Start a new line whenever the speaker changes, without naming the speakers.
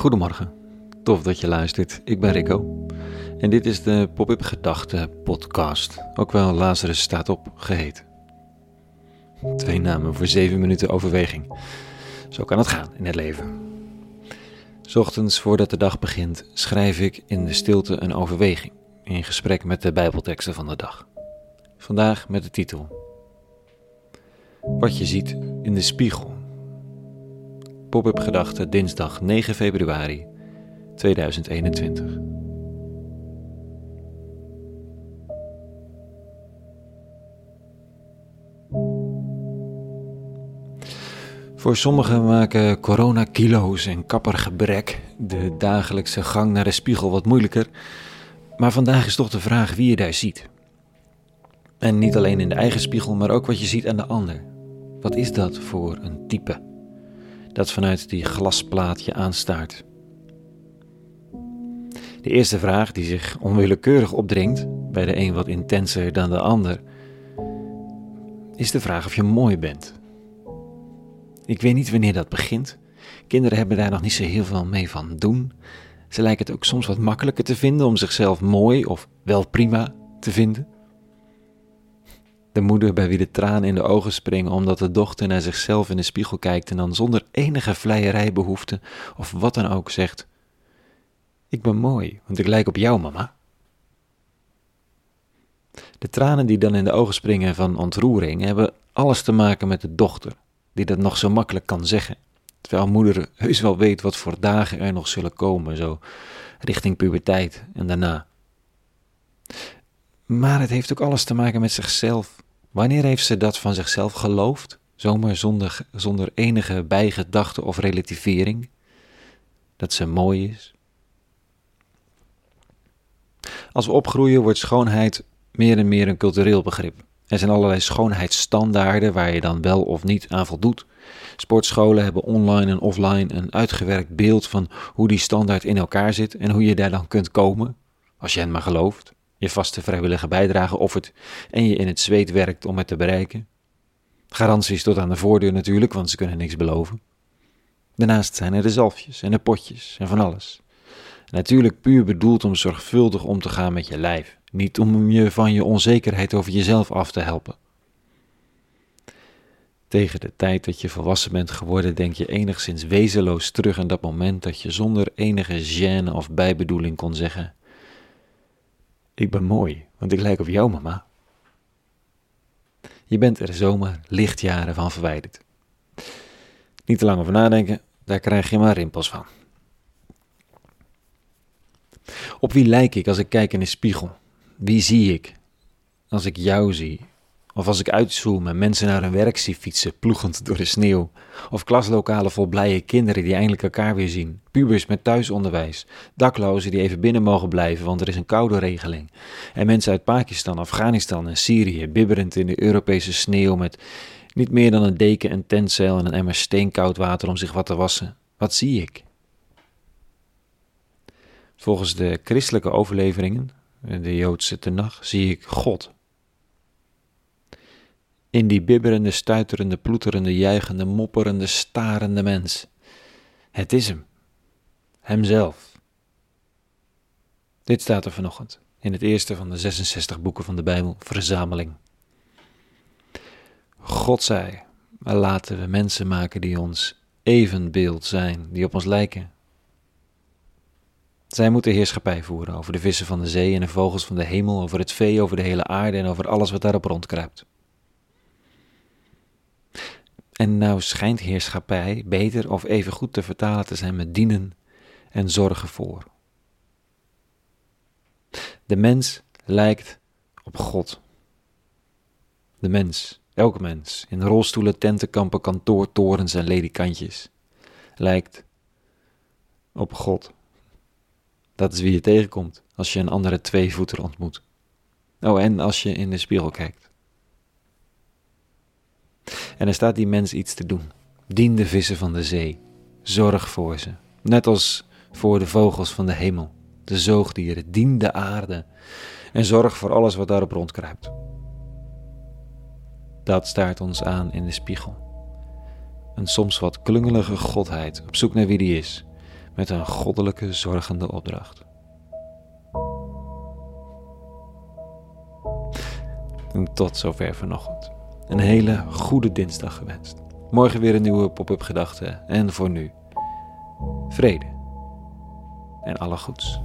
Goedemorgen, tof dat je luistert. Ik ben Rico en dit is de Pop-up Gedachten podcast, ook wel Lazarus staat op geheten. Twee namen voor zeven minuten overweging. Zo kan het gaan in het leven. Ochtends voordat de dag begint schrijf ik in de stilte een overweging in gesprek met de Bijbelteksten van de dag. Vandaag met de titel Wat je ziet in de spiegel. Pop-up gedachten dinsdag 9 februari 2021. Voor sommigen maken coronakilo's en kappergebrek de dagelijkse gang naar de spiegel wat moeilijker. Maar vandaag is toch de vraag wie je daar ziet. En niet alleen in de eigen spiegel, maar ook wat je ziet aan de ander. Wat is dat voor een type? Dat vanuit die glasplaat je aanstaart. De eerste vraag die zich onwillekeurig opdringt, bij de een wat intenser dan de ander, is de vraag of je mooi bent. Ik weet niet wanneer dat begint. Kinderen hebben daar nog niet zo heel veel mee van doen. Ze lijken het ook soms wat makkelijker te vinden om zichzelf mooi of wel prima te vinden. De moeder bij wie de tranen in de ogen springen omdat de dochter naar zichzelf in de spiegel kijkt en dan zonder enige vleierijbehoefte of wat dan ook zegt: Ik ben mooi, want ik lijk op jou, mama. De tranen die dan in de ogen springen van ontroering hebben alles te maken met de dochter, die dat nog zo makkelijk kan zeggen. Terwijl moeder heus wel weet wat voor dagen er nog zullen komen, zo richting puberteit en daarna. Maar het heeft ook alles te maken met zichzelf. Wanneer heeft ze dat van zichzelf geloofd? Zomaar zonder, zonder enige bijgedachte of relativering? Dat ze mooi is? Als we opgroeien wordt schoonheid meer en meer een cultureel begrip. Er zijn allerlei schoonheidsstandaarden waar je dan wel of niet aan voldoet. Sportscholen hebben online en offline een uitgewerkt beeld van hoe die standaard in elkaar zit en hoe je daar dan kunt komen, als je hen maar gelooft, je vaste vrijwillige bijdrage offert en je in het zweet werkt om het te bereiken. Garanties tot aan de voordeur natuurlijk, want ze kunnen niks beloven. Daarnaast zijn er de zalfjes en de potjes en van alles. Natuurlijk puur bedoeld om zorgvuldig om te gaan met je lijf, niet om je van je onzekerheid over jezelf af te helpen. Tegen de tijd dat je volwassen bent geworden, denk je enigszins wezenloos terug aan dat moment dat je zonder enige gêne of bijbedoeling kon zeggen: Ik ben mooi, want ik lijk op jou, mama. Je bent er zomaar lichtjaren van verwijderd. Niet te lang over nadenken, daar krijg je maar rimpels van. Op wie lijk ik als ik kijk in de spiegel? Wie zie ik als ik jou zie? Of als ik uitzoom en mensen naar hun werk zie fietsen, ploegend door de sneeuw. Of klaslokalen vol blije kinderen die eindelijk elkaar weer zien. Pubers met thuisonderwijs. Daklozen die even binnen mogen blijven, want er is een koude regeling. En mensen uit Pakistan, Afghanistan en Syrië, bibberend in de Europese sneeuw met niet meer dan een deken, een tentzeil en een emmer steenkoud water om zich wat te wassen. Wat zie ik? Volgens de christelijke overleveringen, de Joodse tenag, zie ik God. In die bibberende, stuiterende, ploeterende, juichende, mopperende, starende mens. Het is hem. Hemzelf. Dit staat er vanochtend in het eerste van de 66 boeken van de Bijbel, verzameling. God zei, laten we mensen maken die ons evenbeeld zijn, die op ons lijken, zij moeten heerschappij voeren over de vissen van de zee en de vogels van de hemel, over het vee, over de hele aarde en over alles wat daarop rondkruipt. En nou schijnt heerschappij beter of even goed te vertalen te zijn met dienen en zorgen voor. De mens lijkt op God. De mens, elke mens, in rolstoelen, tentenkampen, kantoortorens en ledikantjes, lijkt op God. Dat is wie je tegenkomt als je een andere tweevoeter ontmoet. Oh, en als je in de spiegel kijkt. En er staat die mens iets te doen. Dien de vissen van de zee. Zorg voor ze. Net als voor de vogels van de hemel. De zoogdieren. Dien de aarde. En zorg voor alles wat daarop rondkruipt. Dat staart ons aan in de spiegel. Een soms wat klungelige godheid op zoek naar wie die is met een goddelijke zorgende opdracht. En tot zover vanochtend. Een hele goede dinsdag gewenst. Morgen weer een nieuwe pop-up gedachte en voor nu vrede en alle goeds.